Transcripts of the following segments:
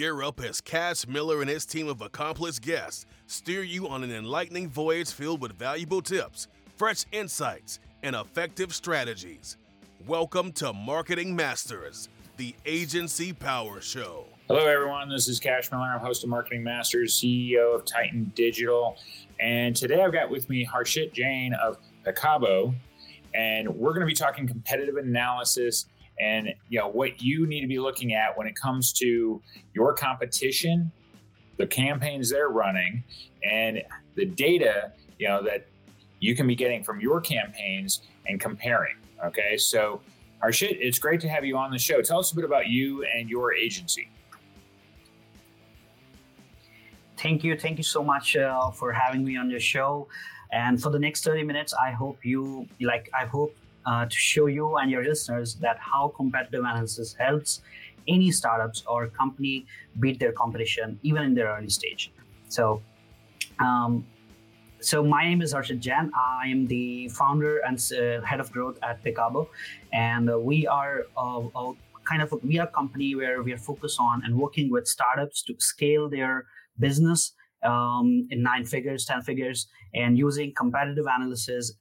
gear up as Cash Miller and his team of accomplished guests steer you on an enlightening voyage filled with valuable tips, fresh insights, and effective strategies. Welcome to Marketing Masters, the Agency Power Show. Hello, everyone. This is Cash Miller. I'm host of Marketing Masters, CEO of Titan Digital. And today I've got with me Harshit Jain of Pekaabo. And we're going to be talking competitive analysis and you know what you need to be looking at when it comes to your competition, the campaigns they're running, and the data you know that you can be getting from your campaigns and comparing. Okay, so Harshit, it's great to have you on the show. Tell us a bit about you and your agency. Thank you, thank you so much uh, for having me on your show. And for the next 30 minutes, I hope you like. I hope uh, to show you and your listeners that how competitive analysis helps any startups or company beat their competition even in their early stage. So, um, so my name is Harshit Jain. I am the founder and uh, head of growth at Pekaabo, and uh, we are uh, kind of a, we are a company where we are focused on and working with startups to scale their business um, in nine figures, ten figures, and using competitive analysis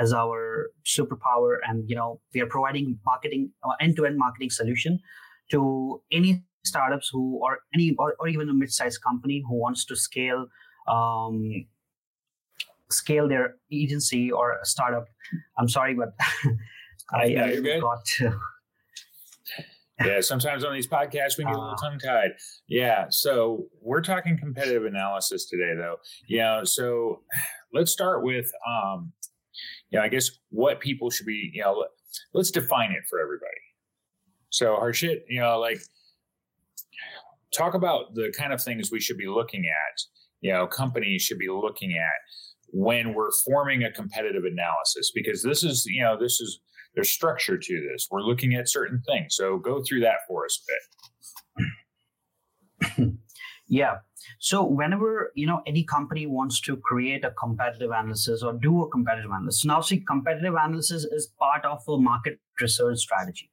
as our superpower and you know we are providing marketing uh, end-to-end marketing solution to any startups who or any or, or even a mid-sized company who wants to scale um, scale their agency or startup i'm sorry but i, I got to yeah, sometimes on these podcasts we get a little uh, tongue tied. Yeah, so we're talking competitive analysis today, though. Yeah, so let's start with um, you know, I guess what people should be, you know, let's define it for everybody. So Harshit, you know, like talk about the kind of things we should be looking at, you know, companies should be looking at when we're forming a competitive analysis, because this is, you know, this is there's structure to this. We're looking at certain things. So go through that for us a bit. yeah. So whenever you know any company wants to create a competitive analysis or do a competitive analysis, now see competitive analysis is part of a market research strategy.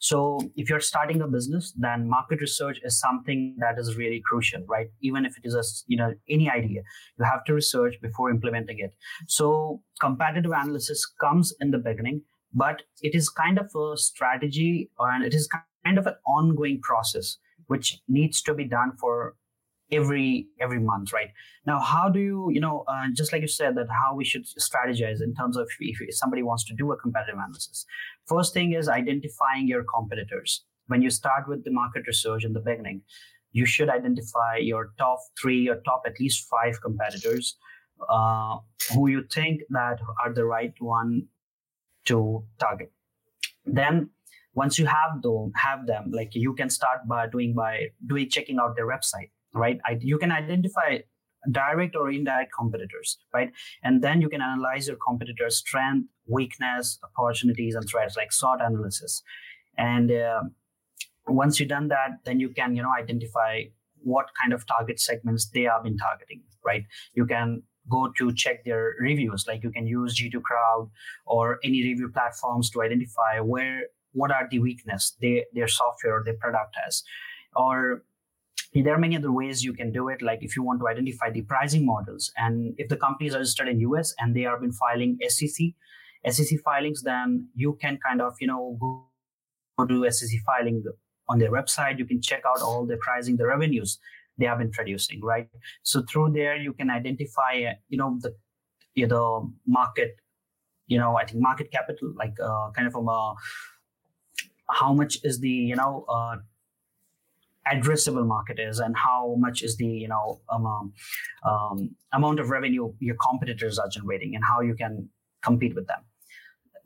So if you're starting a business, then market research is something that is really crucial, right? Even if it is a you know any idea, you have to research before implementing it. So competitive analysis comes in the beginning, but it is kind of a strategy and it is kind of an ongoing process which needs to be done for every every month right? Now how do you you know uh, just like you said that how we should strategize in terms of if, if somebody wants to do a competitive analysis. First thing is identifying your competitors. When you start with the market research in the beginning you should identify your top three or top at least five competitors uh, who you think that are the right one to target. Then once you have them have them like you can start by doing by doing checking out their website right? I, you can identify direct or indirect competitors, right? And then you can analyze your competitor's strength, weakness, opportunities, and threats, like SWOT analysis. And uh, once you've done that, then you can, you know, identify what kind of target segments they have been targeting, right? You can go to check their reviews, like you can use G2 Crowd or any review platforms to identify where what are the weakness they, their software or their product has, or there are many other ways you can do it like if you want to identify the pricing models. And if the company is registered in us and they have been filing sec sec filings then you can kind of you know go, to sec filing on their website. You can check out all the pricing the revenues they have been producing right? So through there you can identify you know the you know, market you know i think market capital like uh, kind of from a how much is the you know uh, addressable market is and how much is the you know um, um, amount of revenue your competitors are generating and how you can compete with them.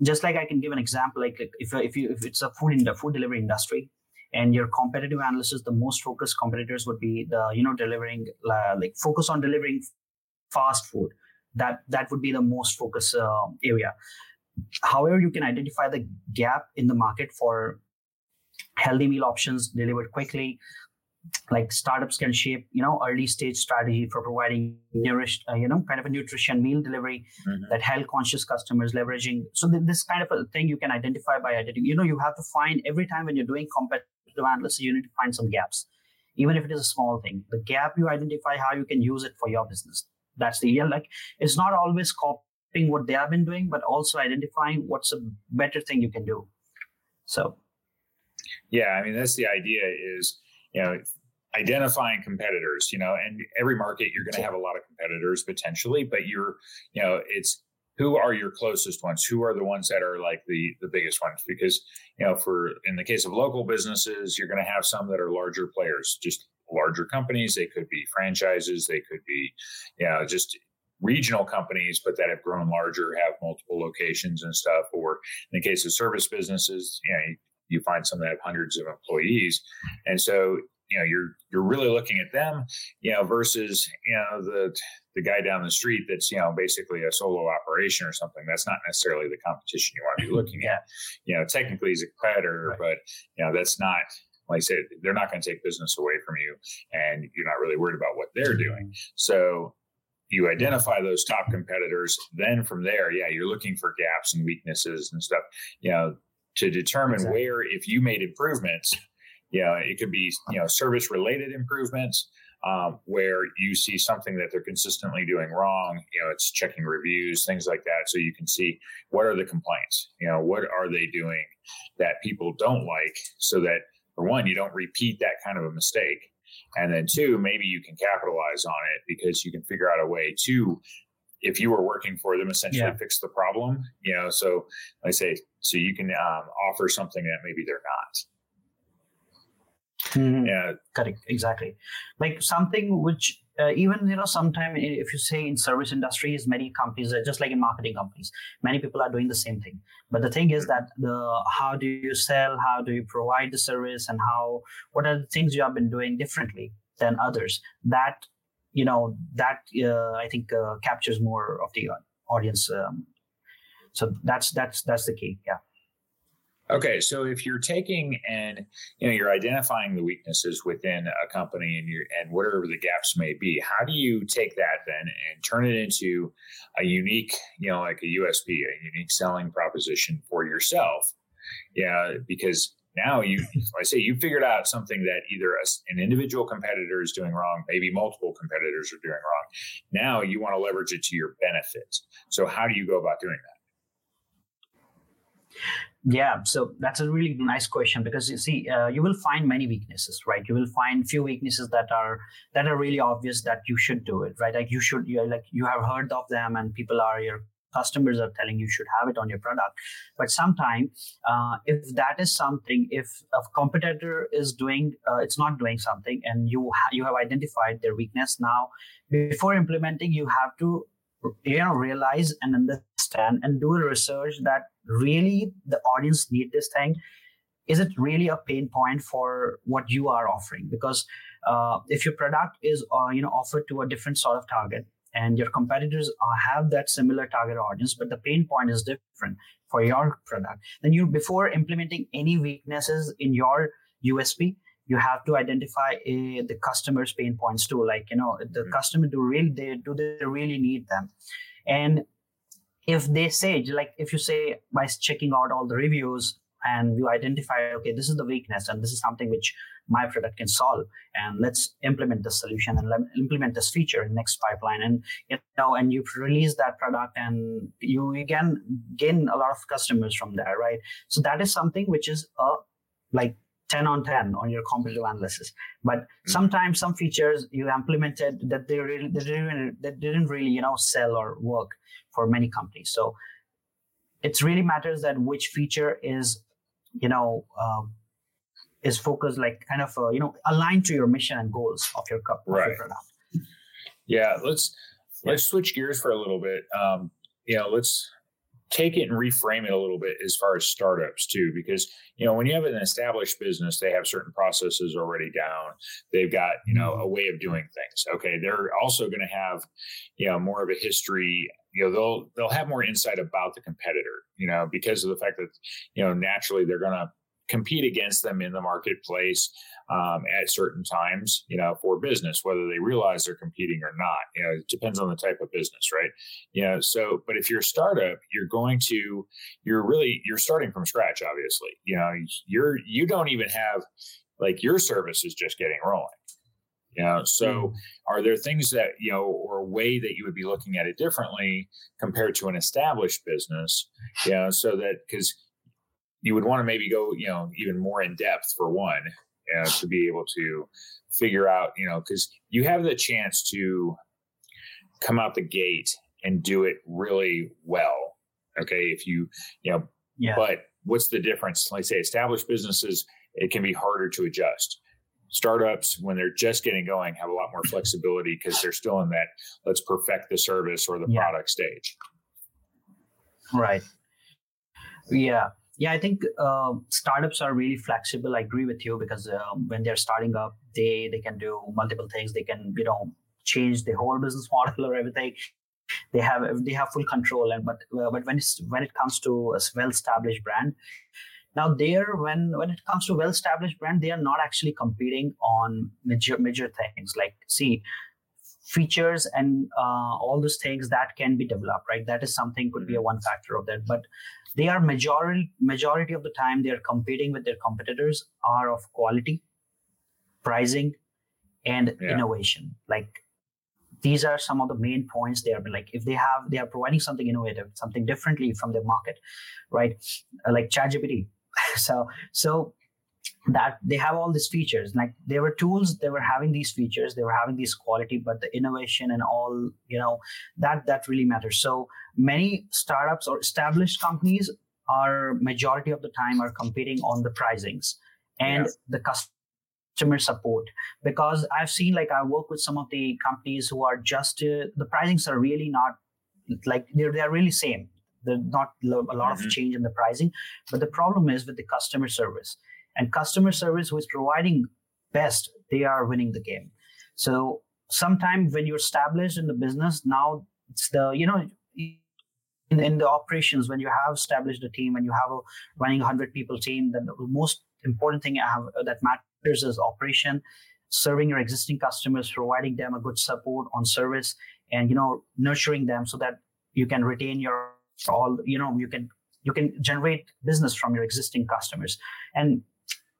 Just like i can give an example like if, if you if it's a food in the food delivery industry and your competitive analysis the most focused competitors would be the you know delivering uh, like focus on delivering fast food. That that would be the most focus uh, area. However you can identify the gap in the market for healthy meal options delivered quickly like startups can shape you know early stage strategy for providing nourished uh, you know kind of a nutrition meal delivery mm-hmm. that health conscious customers leveraging so th- this kind of a thing you can identify by identifying you know you have to find every time when you're doing competitive analysis you need to find some gaps even if it is a small thing. The gap you identify, how you can use it for your business. That's the yeah, like it's not always copying what they have been doing, but also identifying what's a better thing you can do. So yeah, I mean that's the idea is you know identifying competitors you know and every market you're going to have a lot of competitors potentially but you're you know it's who are your closest ones? Who are the ones that are like the the biggest ones? Because you know for in the case of local businesses you're going to have some that are larger players just larger companies. They could be franchises. They could be you know just regional companies but that have grown larger have multiple locations and stuff. Or in the case of service businesses you know you, find some that have hundreds of employees and so you know you're you're really looking at them you know versus you know the the guy down the street that's you know basically a solo operation or something that's not necessarily the competition you want to be looking at you know technically he's a competitor right. but you know that's not like I said, they're not going to take business away from you, and you're not really worried about what they're doing. So you identify those top competitors. Then from there, yeah, you're looking for gaps and weaknesses and stuff. You know, to determine exactly. where if you made improvements, you know, it could be you know service related improvements um, where you see something that they're consistently doing wrong. You know, it's checking reviews, things like that, so you can see what are the complaints. You know, what are they doing that people don't like, so that for one, you don't repeat that kind of a mistake. And then two, maybe you can capitalize on it because you can figure out a way to, if you were working for them, essentially yeah. fix the problem. You know, so I say, so you can um, offer something that maybe they're not. Mm-hmm. Yeah, correct. Exactly. Like something which uh, even you know sometimes if you say in service industries many companies are just like in marketing companies many people are doing the same thing but the thing is that the how do you sell how do you provide the service and how what are the things you have been doing differently than others that you know that uh, i think uh, captures more of the audience um, so that's that's that's the key yeah Okay, so if you're taking and you know you're identifying the weaknesses within a company and you and whatever the gaps may be, how do you take that then and turn it into a unique, you know, like a USP, a unique selling proposition for yourself? Yeah, because now you, I say, you figured out something that either an individual competitor is doing wrong, maybe multiple competitors are doing wrong. Now you want to leverage it to your benefit. So how do you go about doing that? Yeah, so that's a really nice question because you see, uh, you will find many weaknesses, right? You will find few weaknesses that are that are really obvious that you should do it, right? Like you should, you like you have heard of them, and people are your customers are telling you should have it on your product. But sometimes, uh, if that is something, if a competitor is doing, uh, it's not doing something, and you ha- you have identified their weakness now, before implementing, you have to you know realize and understand and do a research that really the audience need this thing is it really a pain point for what you are offering because uh, if your product is uh, you know offered to a different sort of target and your competitors have that similar target audience but the pain point is different for your product then you before implementing any weaknesses in your usp you have to identify a, the customer's pain points too like you know the mm-hmm. customer do really they do they really need them and if they say like if you say by checking out all the reviews and you identify okay this is the weakness and this is something which my product can solve. And let's implement this solution and implement this feature in next pipeline. And you know and you release that product and you again gain a lot of customers from there right? So that is something which is a like 10 on 10 on your competitive analysis. But mm-hmm. sometimes some features you implemented that they really they didn't, they didn't really you know sell or work for many companies. So it really matters that which feature is you know uh, is focused like kind of uh, you know aligned to your mission and goals of your, cup, right. Your product. Yeah let's let's switch gears for a little bit. Um, you know let's take it and reframe it a little bit as far as startups too because you know when you have an established business they have certain processes already down. They've got you know a way of doing things. Okay they're also going to have you know more of a history you know they'll they'll have more insight about the competitor you know because of the fact that you know naturally they're going to compete against them in the marketplace um, at certain times, you know, for business, whether they realize they're competing or not. You know, it depends on the type of business, right? You know, so, but if you're a startup, you're going to, you're really, you're starting from scratch, obviously. You know, you're, you don't even have, like your service is just getting rolling. You know, so mm. are there things that, you know, or a way that you would be looking at it differently compared to an established business? You know, so that because you would want to maybe go, you know, even more in depth for one, you know, to be able to figure out, you know, because you have the chance to come out the gate and do it really well. Okay. If you, you know, yeah. but what's the difference? Like say established businesses, it can be harder to adjust. Startups, when they're just getting going, have a lot more flexibility because they're still in that let's perfect the service or the yeah. product stage. Right. Yeah. Yeah, I think uh, startups are really flexible. I agree with you because uh, when they're starting up, they they can do multiple things. They can you know change the whole business model or everything they have they have full control and but uh, but when it's when it comes to a well established brand now there when when it comes to well established brand they are not actually competing on major major things. Like see features and uh, all those things that can be developed right? That is something could be a one factor of that. But they are majority majority of the time they are competing with their competitors are of quality pricing and yeah. innovation. Like these are some of the main points there like if they have they are providing something innovative something differently from the market right? Like ChatGPT so so that they have all these features like there were tools they were having these features they were having these quality but the innovation and all you know that that really matters so many startups or established companies are majority of the time are competing on the pricings and yeah. the customer customer support because I've seen like I work with some of the companies who are just uh, the pricings are really not like they're they're really same. There's not a lot mm-hmm. of change in the pricing, but the problem is with the customer service and customer service who is providing best, they are winning the game. So sometimes when you're established in the business, now it's the you know in, in the operations when you have established a team and you have a running 100 people team then the most important thing I have that matters is operation serving your existing customers providing them a good support on service and you know nurturing them so that you can retain your all you know you can you can generate business from your existing customers. And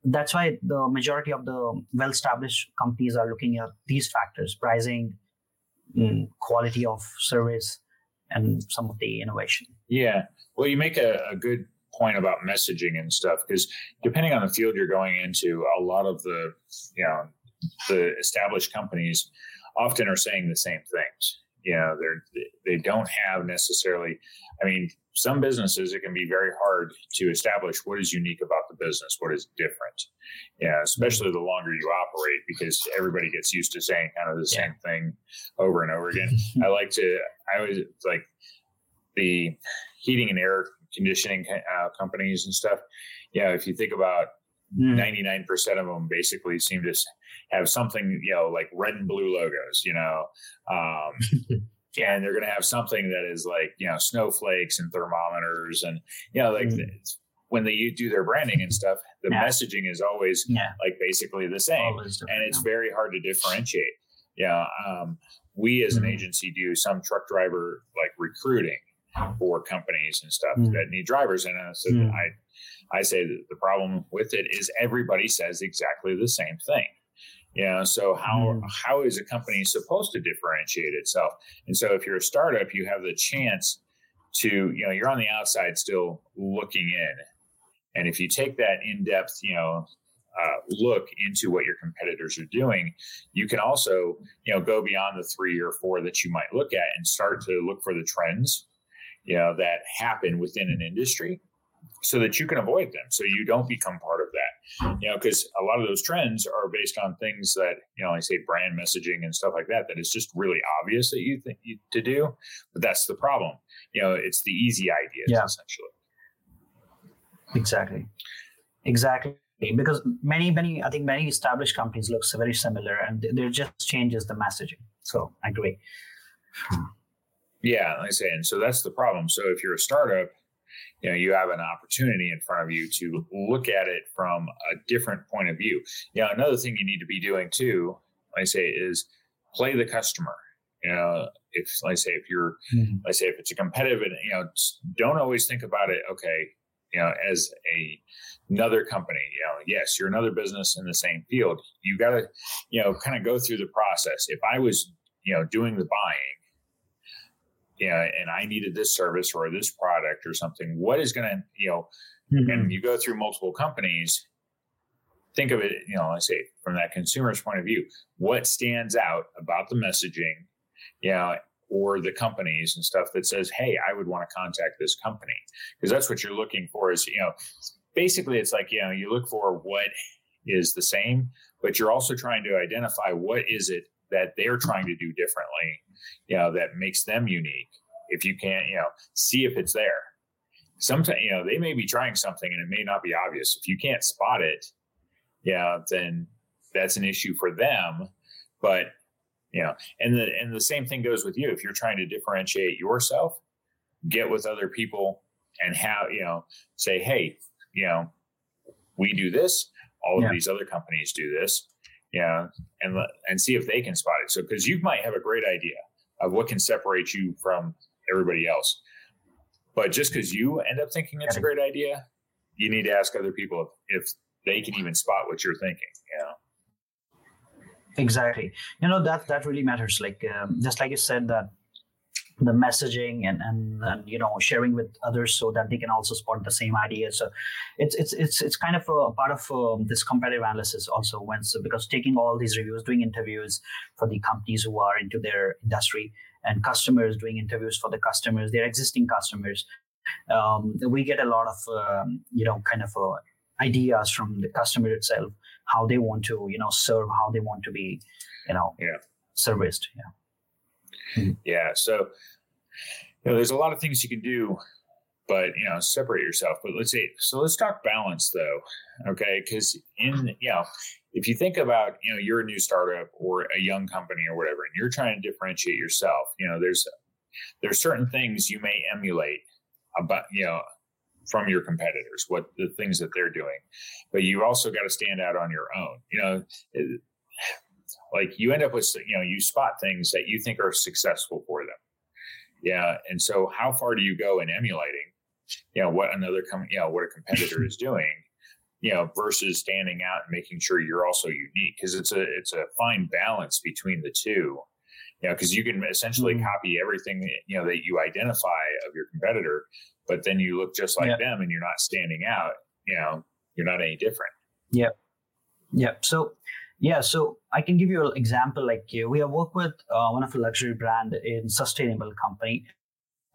that's why the majority of the well established companies are looking at these factors pricing mm, quality of service and some of the innovation. Yeah. Well you make a, a good point about messaging and stuff because depending on the field you're going into a lot of the you know the established companies often are saying the same things you know they're they don't have necessarily i mean some businesses it can be very hard to establish what is unique about the business what is different yeah especially the longer you operate because everybody gets used to saying kind of the yeah. same thing over and over again i like to i always like the heating and air conditioning uh, companies and stuff. Yeah, if you think about. Ninety nine percent of them, basically seem to have something you know like red and blue logos. You know. Um, and they're going to have something that is like you know snowflakes and thermometers and you know like mm. when they do their branding and stuff the yeah. messaging is always yeah. like basically the same and it's very hard to differentiate yeah um, we as an mm. agency do some truck driver like recruiting for companies and stuff mm. that need drivers. And uh, so mm. I, I say that the problem with it is everybody says exactly the same thing. You know, so how mm. how is a company supposed to differentiate itself? And so if you're a startup, you have the chance to, you know, you're on the outside still looking in. And if you take that in depth, you know, uh, look into what your competitors are doing, you can also, you know, go beyond the three or four that you might look at and start to look for the trends you know that happen within an industry so that you can avoid them so you don't become part of that. You know because a lot of those trends are based on things that you know i say brand messaging and stuff like that that is just really obvious that you think you, to do but that's the problem. You know it's the easy ideas yeah. essentially. Exactly. Exactly. Because many many i think many established companies looks very similar and there just changes the messaging. So i agree yeah, like I say, and so that's the problem. So if you're a startup, you know, you have an opportunity in front of you to look at it from a different point of view. Yeah, another thing you need to be doing too, like I say, is play the customer. You know, if like I say if you're, mm-hmm. I say if it's a competitive, you know, don't always think about it. Okay, you know, as a another company, you know, yes, you're another business in the same field. You got to, you know, kind of go through the process. If I was, you know, doing the buying, you know, and I needed this service or this product or something, what is going to, you know, mm-hmm. and you go through multiple companies, think of it, you know, I say from that consumer's point of view, what stands out about the messaging, you know, or the companies and stuff that says, hey, I would want to contact this company. Because that's what you're looking for is, you know, basically it's like, you know, you look for what is the same, but you're also trying to identify what is it that they're trying to do differently, you know, that makes them unique. If you can't, you know, see if it's there. Sometimes, you know, they may be trying something and it may not be obvious. If you can't spot it, yeah, then that's an issue for them. But you know, and the and the same thing goes with you. If you're trying to differentiate yourself, get with other people and have you know say, hey, you know, we do this. All of yeah. these other companies do this. Yeah, and and see if they can spot it. So because you might have a great idea of what can separate you from everybody else, but just because you end up thinking it's a great idea, you need to ask other people if, if they can even spot what you're thinking. You know? Exactly. You know that that really matters. Like um, just like you said that the messaging and, and and you know sharing with others so that they can also spot the same idea. So it's it's it's it's kind of a part of um, this competitive analysis also when so because taking all these reviews doing interviews for the companies who are into their industry and customers doing interviews for the customers their existing customers um, we get a lot of um, you know kind of uh, ideas from the customer itself how they want to you know serve how they want to be you know yeah. serviced. Yeah mm-hmm. yeah so you know there's a lot of things you can do but you know separate yourself but let's say so let's talk balance though okay because in you know if you think about you know you're a new startup or a young company or whatever and you're trying to differentiate yourself you know there's there's certain things you may emulate about you know from your competitors, what the things that they're doing. But you also got to stand out on your own. You know, like you end up with, you know, you spot things that you think are successful for them. Yeah. And so how far do you go in emulating, you know, what another, com- you know, what a competitor is doing? you know versus standing out and making sure you're also unique because it's a it's a fine balance between the two you know because you can essentially mm-hmm. copy everything that, you know that you identify of your competitor but then you look just like yep. them and you're not standing out you know you're not any different yep yep so yeah so i can give you an example like uh, we have worked with uh, one of the luxury brand in sustainable company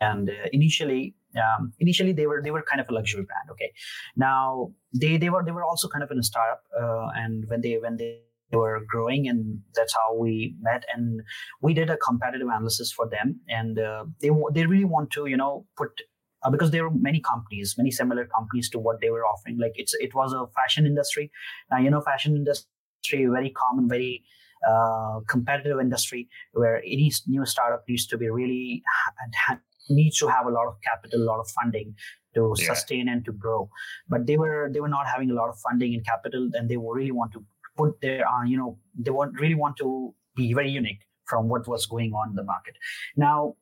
and uh, initially um, initially they were they were kind of a luxury brand okay now they they were they were also kind of in a startup uh, and when they when they were growing and that's how we met and we did a competitive analysis for them and uh, they they really want to you know put uh, because there were many companies, many similar companies to what they were offering. Like it's it was a fashion industry. Now you know, fashion industry very common, very uh, competitive industry where any new startup needs to be really needs to have a lot of capital, a lot of funding to yeah. sustain and to grow. But they were they were not having a lot of funding and capital, and they really want to put their uh, you know they want really want to be very unique from what was going on in the market. Now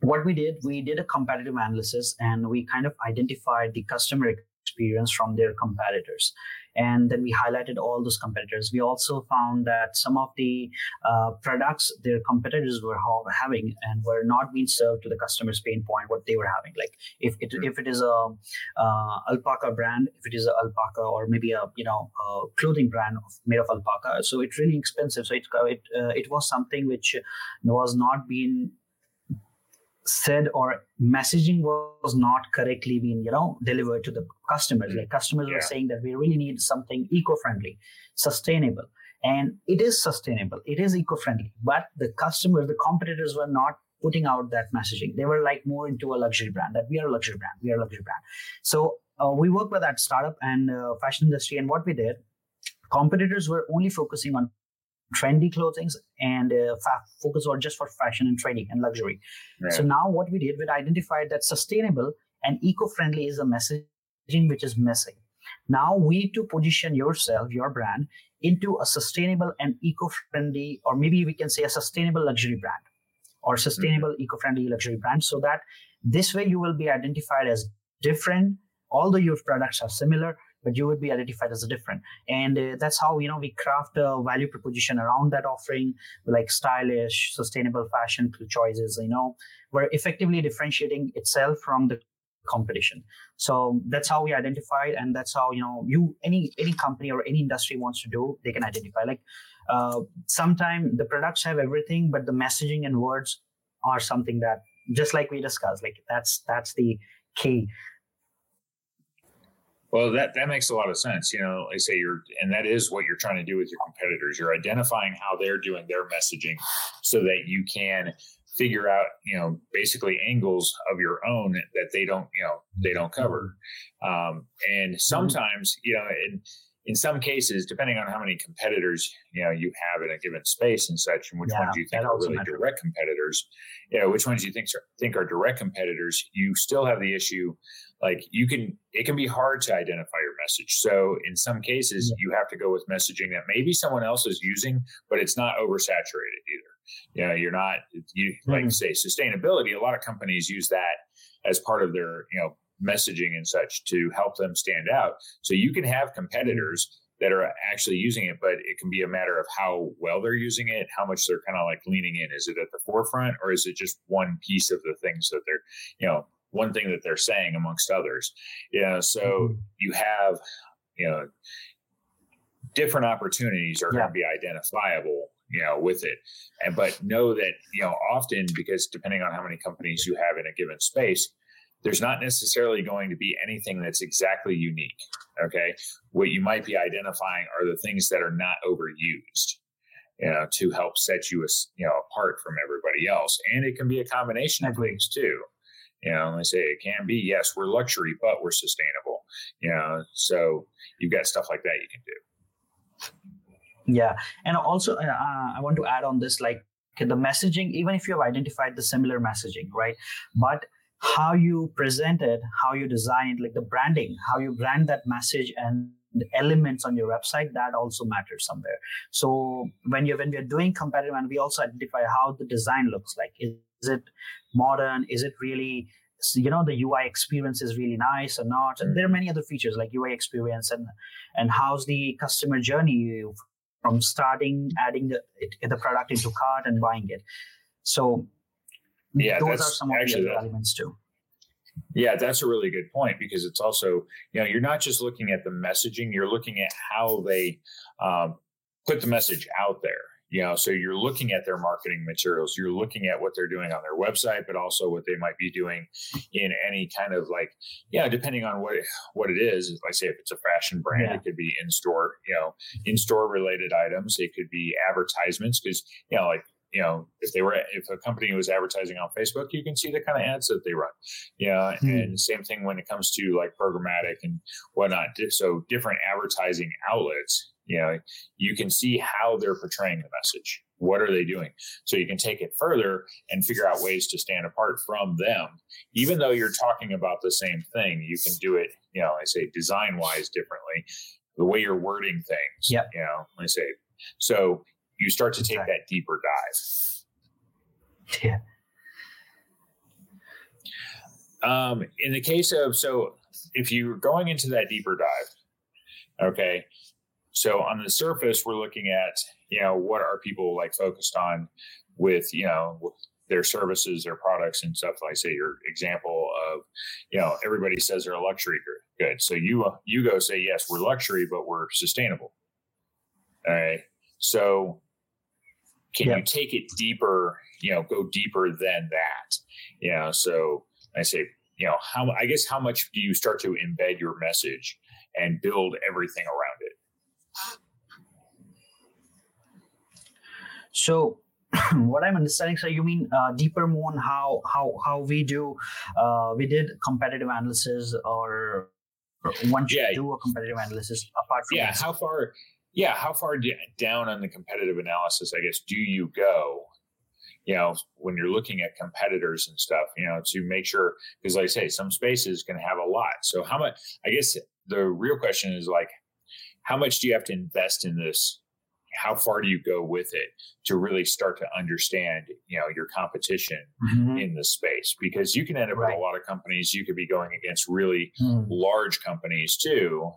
what we did, we did a competitive analysis and we kind of identified the customer experience from their competitors. And then we highlighted all those competitors. We also found that some of the uh, products their competitors were ha- having and were not being served to the customer's pain point, what they were having. Like if it, if it is a uh, alpaca brand, if it is an alpaca or maybe a you know a clothing brand of, made of alpaca, so it's really expensive. So it it, uh, it was something which was not being said or messaging was not correctly being you know delivered to the customers. Like customers yeah. were saying that we really need something eco-friendly sustainable. And it is sustainable. It is eco-friendly. But the customers the competitors were not putting out that messaging. They were like more into a luxury brand that we are a luxury brand we are a luxury brand. So uh, we worked with that startup and uh, fashion industry and what we did competitors were only focusing on trendy clothing and uh, focus on just for fashion and trendy and luxury. Yeah. So now what we did, we identified that sustainable and eco-friendly is a messaging which is missing. Now we need to position yourself, your brand, into a sustainable and eco-friendly, or maybe we can say a sustainable luxury brand or sustainable mm-hmm. eco-friendly luxury brand so that this way you will be identified as different although your products are similar but you would be identified as a different. And uh, that's how you know we craft a value proposition around that offering like stylish sustainable fashion choices you know. We're effectively differentiating itself from the competition. So that's how we identify and that's how you know you any any company or any industry wants to do they can identify. Like uh, sometimes the products have everything but the messaging and words are something that just like we discussed like that's that's the key well, that that makes a lot of sense. You know, I say you're, and that is what you're trying to do with your competitors. You're identifying how they're doing their messaging, so that you can figure out, you know, basically angles of your own that they don't, you know, they don't cover. Um, and sometimes, you know, in in some cases, depending on how many competitors you know you have in a given space and such, and which yeah, ones you think are really matters. direct competitors, you know, which ones you think think are direct competitors, you still have the issue like you can it can be hard to identify your message. So in some cases you have to go with messaging that maybe someone else is using but it's not oversaturated either. You know you're not you like mm-hmm. say sustainability a lot of companies use that as part of their you know messaging and such to help them stand out. So you can have competitors that are actually using it, but it can be a matter of how well they're using it, how much they're kind of like leaning in. Is it at the forefront or is it just one piece of the things that they're, you know, one thing that they're saying amongst others. Know, so mm-hmm. you have, you know, different opportunities are yeah. going to be identifiable, you know, with it. And but know that, you know, often because depending on how many companies you have in a given space, there's not necessarily going to be anything that's exactly unique. Okay. What you might be identifying are the things that are not overused. You know, to help set you, you know, apart from everybody else, and it can be a combination of things too. You know, they say it can be, yes, we're luxury, but we're sustainable. You know, so you've got stuff like that you can do. Yeah. And also, uh, uh, I want to add on this like the messaging, even if you have identified the similar messaging, right? But how you present it, how you design it, like the branding, how you brand that message and the elements on your website that also matters somewhere so when you when we're doing competitive and we also identify how the design looks like is, is it modern? Is it really you know the ui experience is really nice or not? And there are many other features like ui experience and and how's the customer journey from starting adding the, the product into cart and buying it. So yeah those are some of the other elements too. Yeah, that's a really good point because it's also, you know, you're not just looking at the messaging, you're looking at how they um, put the message out there. You know, so you're looking at their marketing materials, you're looking at what they're doing on their website, but also what they might be doing in any kind of like, yeah, depending on what what it is. Like say if it's a fashion brand, yeah. it could be in store, you know, in store related items. It could be advertisements because you know, like you know, if they were, if a company was advertising on Facebook, you can see the kind of ads that they run. Yeah, hmm. and same thing when it comes to like programmatic and whatnot. So different advertising outlets, you know, you can see how they're portraying the message. What are they doing? So you can take it further and figure out ways to stand apart from them. Even though you're talking about the same thing, you can do it, you know, I say design wise differently. The way you're wording things, yeah, you know, I say so you start to take okay. that deeper dive. Yeah. Um, in the case of so, if you're going into that deeper dive, okay. So on the surface, we're looking at you know what are people like focused on with you know their services, their products, and stuff. Like say your example of you know everybody says they're a luxury good. So you you go say yes, we're luxury, but we're sustainable. All right. So can you take it deeper you know go deeper than that you know so i say you know how i guess how much do you start to embed your message and build everything around so what i'm understanding so you mean uh, deeper more on how how how we do uh, we did competitive analysis or once yeah. you do a competitive analysis apart from yeah how far yeah, how far d- down on the competitive analysis, I guess, do you go? You know, when you're looking at competitors and stuff, you know, to make sure, because like I say, some spaces can have a lot. So, how much, I guess the real question is like, how much do you have to invest in this how far do you go with it to really start to understand you know your competition mm-hmm. in the space because you can end up right. with a lot of companies you could be going against really mm. large companies too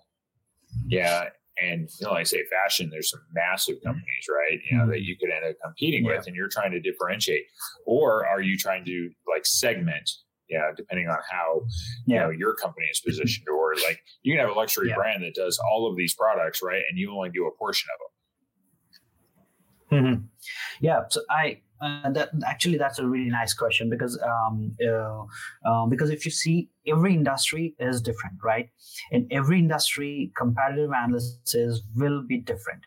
yeah and you know like I say fashion there's some massive mm. companies right you know mm. that you could end up competing yeah. with and you're trying to differentiate or are you trying to like segment yeah, depending on how yeah. you know your company is positioned, or like you can have a luxury yeah. brand that does all of these products, right? And you only do a portion of them. Mm-hmm. Yeah, so I uh, that actually that's a really nice question because um, uh, uh, because if you see every industry is different, right? In every industry, competitive analysis will be different.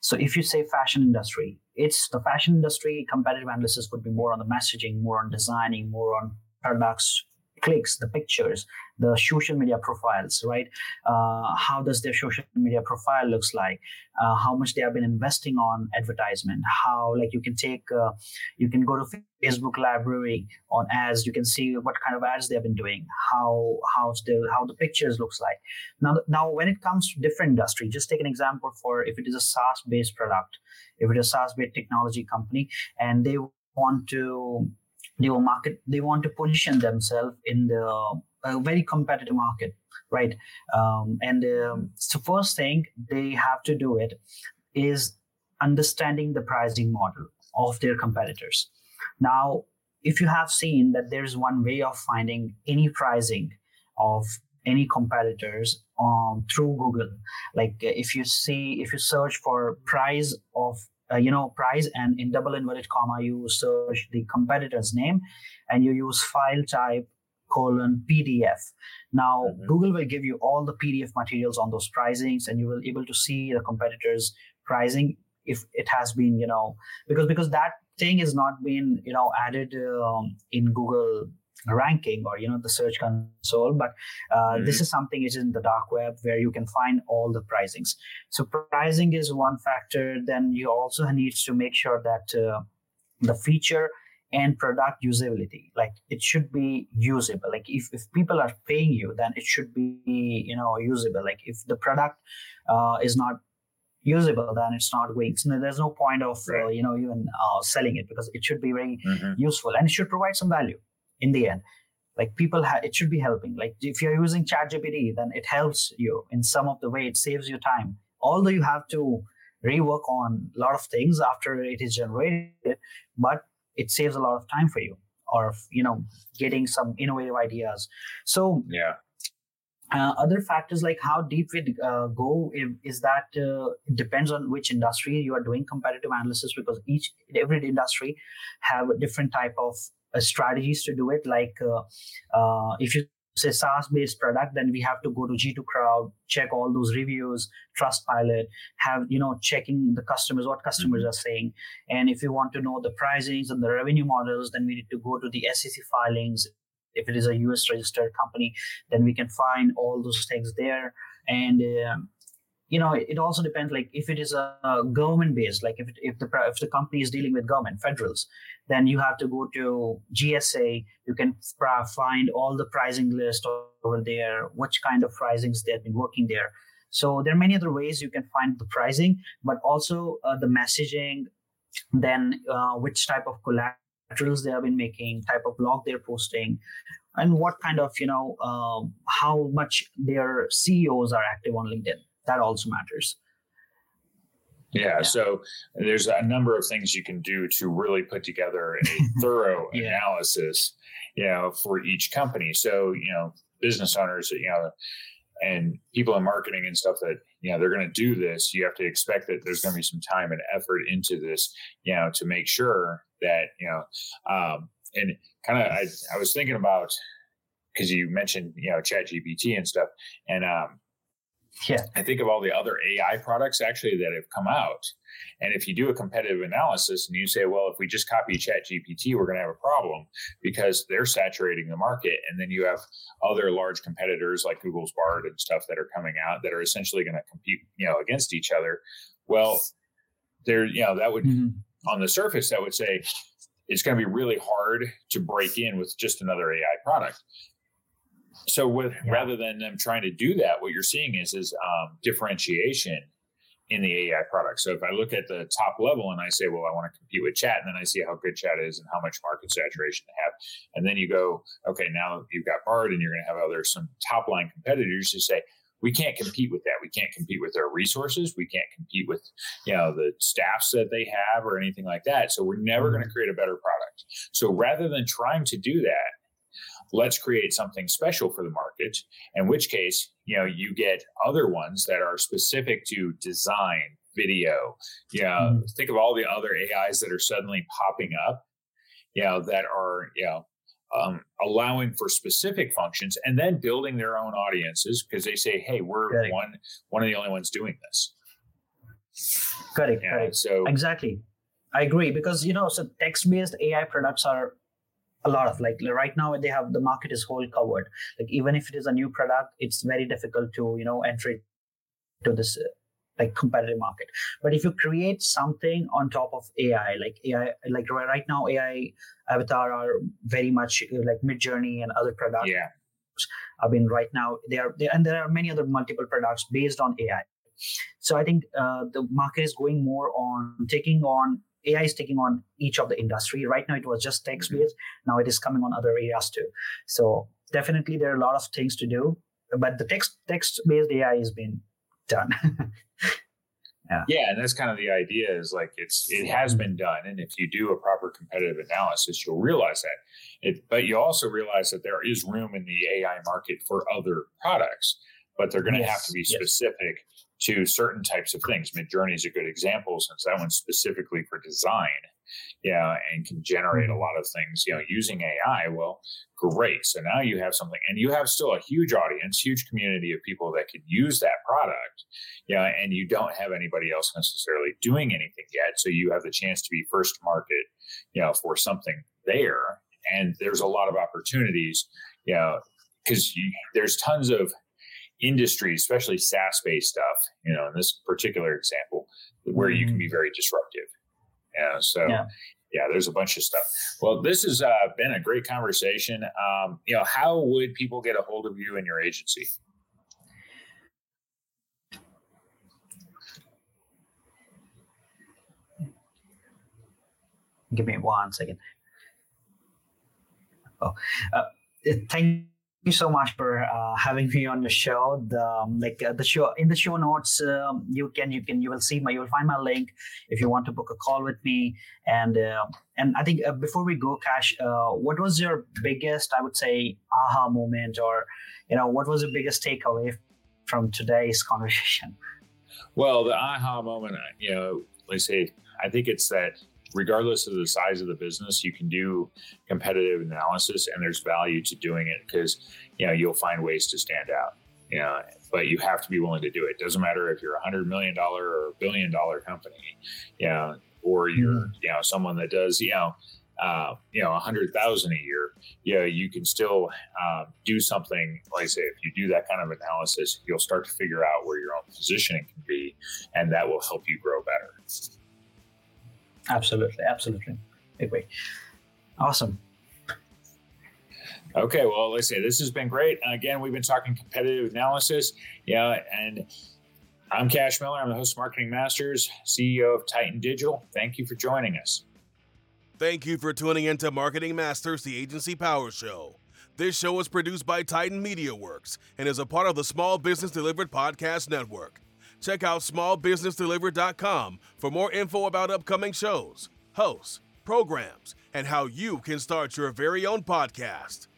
So if you say fashion industry, it's the fashion industry competitive analysis would be more on the messaging, more on designing, more on products clicks, the pictures, the social media profiles, right? Uh, how does their social media profile looks like? Uh, how much they have been investing on advertisement? How like you can take, uh, you can go to Facebook library on ads. You can see what kind of ads they have been doing. How how's the how the pictures looks like. Now now when it comes to different industry, just take an example for if it is a SaaS based product, if it is a SaaS based technology company, and they want to they will market they want to position themselves in the a very competitive market right? Um, and um, so first thing they have to do it is understanding the pricing model of their competitors. Now if you have seen that there's one way of finding any pricing of any competitors um, through google like if you see if you search for price of uh, you know price and in double inverted comma you search the competitor's name and you use file type colon pdf now mm-hmm. google will give you all the pdf materials on those pricings and you will able to see the competitors pricing if it has been you know because because that thing is not been you know added um, in google ranking or you know the search console but uh, mm-hmm. this is something is in the dark web where you can find all the pricings. So pricing is one factor. Then you also need to make sure that uh, the feature and product usability like it should be usable. Like if, if people are paying you then it should be you know usable. Like if the product uh, is not usable then it's not going so there's no point of uh, you know even uh, selling it because it should be very mm-hmm. useful and it should provide some value in the end. Like people ha- it should be helping. Like if you're using ChatGPT, then it helps you in some of the way. It saves you time. Although you have to rework on a lot of things after it is generated but it saves a lot of time for you or you know getting some innovative ideas. So yeah. uh, other factors like how deep we uh, go is that uh, it depends on which industry you are doing competitive analysis because each every industry have a different type of strategies to do it. Like uh, uh, if you say SaaS based product, then we have to go to G2 Crowd, check all those reviews, Trustpilot, have, you know, checking the customers, what customers mm-hmm. are saying. And if you want to know the pricings and the revenue models, then we need to go to the SEC filings. If it is a US registered company, then we can find all those things there. And um, you know it also depends like if it is a government based like if, it, if the if the company is dealing with government federals then you have to go to gsa you can find all the pricing list over there which kind of pricings they've been working there. So there are many other ways you can find the pricing but also uh, the messaging then uh, which type of collaterals they have been making type of blog they're posting and what kind of you know um, how much their ceos are active on linkedin. That also matters. Yeah, yeah, so there's a number of things you can do to really put together a thorough yeah. analysis, you know, for each company. So, you know, business owners, you know, and people in marketing and stuff that, you know, they're going to do this, you have to expect that there's going to be some time and effort into this, you know, to make sure that, you know, um, and kind of, I, I was thinking about, because you mentioned, you know, chat GPT and stuff, and, um, yeah. I think of all the other AI products actually that have come out. And if you do a competitive analysis and you say, well, if we just copy Chat GPT, we're going to have a problem because they're saturating the market. And then you have other large competitors like Google's Bard and stuff that are coming out that are essentially going to compete, you know, against each other. Well, there, you know, that would mm-hmm. on the surface, that would say it's going to be really hard to break in with just another AI product. So with yeah. rather than them trying to do that, what you're seeing is is um, differentiation in the AI product. So if I look at the top level and I say, well, I want to compete with chat, and then I see how good chat is and how much market saturation they have. And then you go, okay, now you've got Bard and you're going to have other some top line competitors who say, we can't compete with that. We can't compete with their resources. We can't compete with, you know, the staffs that they have or anything like that. So we're never going to mm-hmm. create a better product. So rather than trying to do that, let's create something special for the market in which case you know you get other ones that are specific to design video you know mm think of all the other ais that are suddenly popping up you know that are you know um, allowing for specific functions and then building their own audiences because they say hey we're one one of the only ones doing this. Correct yeah, correct so exactly. I agree because you know so text based ai products are a lot of like right now they have the market is whole covered. Like even if it is a new product it's very difficult to you know enter to this uh, like competitive market. But if you create something on top of ai like ai like right now ai avatar are very much uh, like midjourney and other products yeah. I mean right now they are they, and there are many other multiple products based on ai so i think uh, the market is going more on taking on AI is taking on each of the industry. Right now, it was just text based. Mm-hmm. Now it is coming on other areas too. So definitely, there are a lot of things to do. But the text text based AI has been done. yeah. yeah, and that's kind of the idea. Is like it's it has been done, and if you do a proper competitive analysis, you'll realize that. It, but you also realize that there is room in the AI market for other products, but they're going to yes. have to be specific. Yes to certain types of things. Midjourney is a good example since that one's specifically for design, yeah, and can generate a mm-hmm. lot of things, you know, using AI. Well, great. So now you have something, and you have still a huge audience, huge community of people that can use that product, yeah, and you don't have anybody else necessarily doing anything yet. So you have the chance to be first market, you know, for something there. And there's a lot of opportunities, you know, because there's tons of industries, especially SaaS based stuff, you know, in this particular example, where you can be mm. very disruptive. Yeah. So, yeah. yeah there's a bunch of stuff. Well, this has uh, been a great conversation. Um, you know, how would people get a hold of you and your agency? Give me one second. Oh, uh, thank you so much for uh, having me on the show. The um, like uh, the show in the show notes, um, you can you can you will see my you will find my link if you want to book a call with me. And uh, and I think uh, before we go, Cash, uh, what was your biggest I would say aha moment, or you know what was the biggest takeaway from today's conversation? Well, the aha moment, you know, let's say I think it's that regardless of the size of the business, you can do competitive analysis and there's value to doing it because, you know, you'll find ways to stand out. You know, but you have to be willing to do it. Doesn't matter if you're a hundred million dollar or a billion dollar company, you know, or you're, mm-hmm. you know, someone that does, you know, uh, you know, a hundred thousand a year, you know, you can still uh, do something. Like I say, if you do that kind of analysis, you'll start to figure out where your own positioning can be, and that will help you grow better. Absolutely, absolutely. Agree. Awesome. Okay, well, let's say this has been great. Again, we've been talking competitive analysis. Yeah, and I'm Cash Miller. I'm the host of Marketing Masters, CEO of Titan Digital. Thank you for joining us. Thank you for tuning into Marketing Masters, the Agency Power Show. This show is produced by Titan Media Works and is a part of the Small Business Delivered Podcast Network. Check out smallbusinessdelivered.com for more info about upcoming shows, hosts, programs, and how you can start your very own podcast.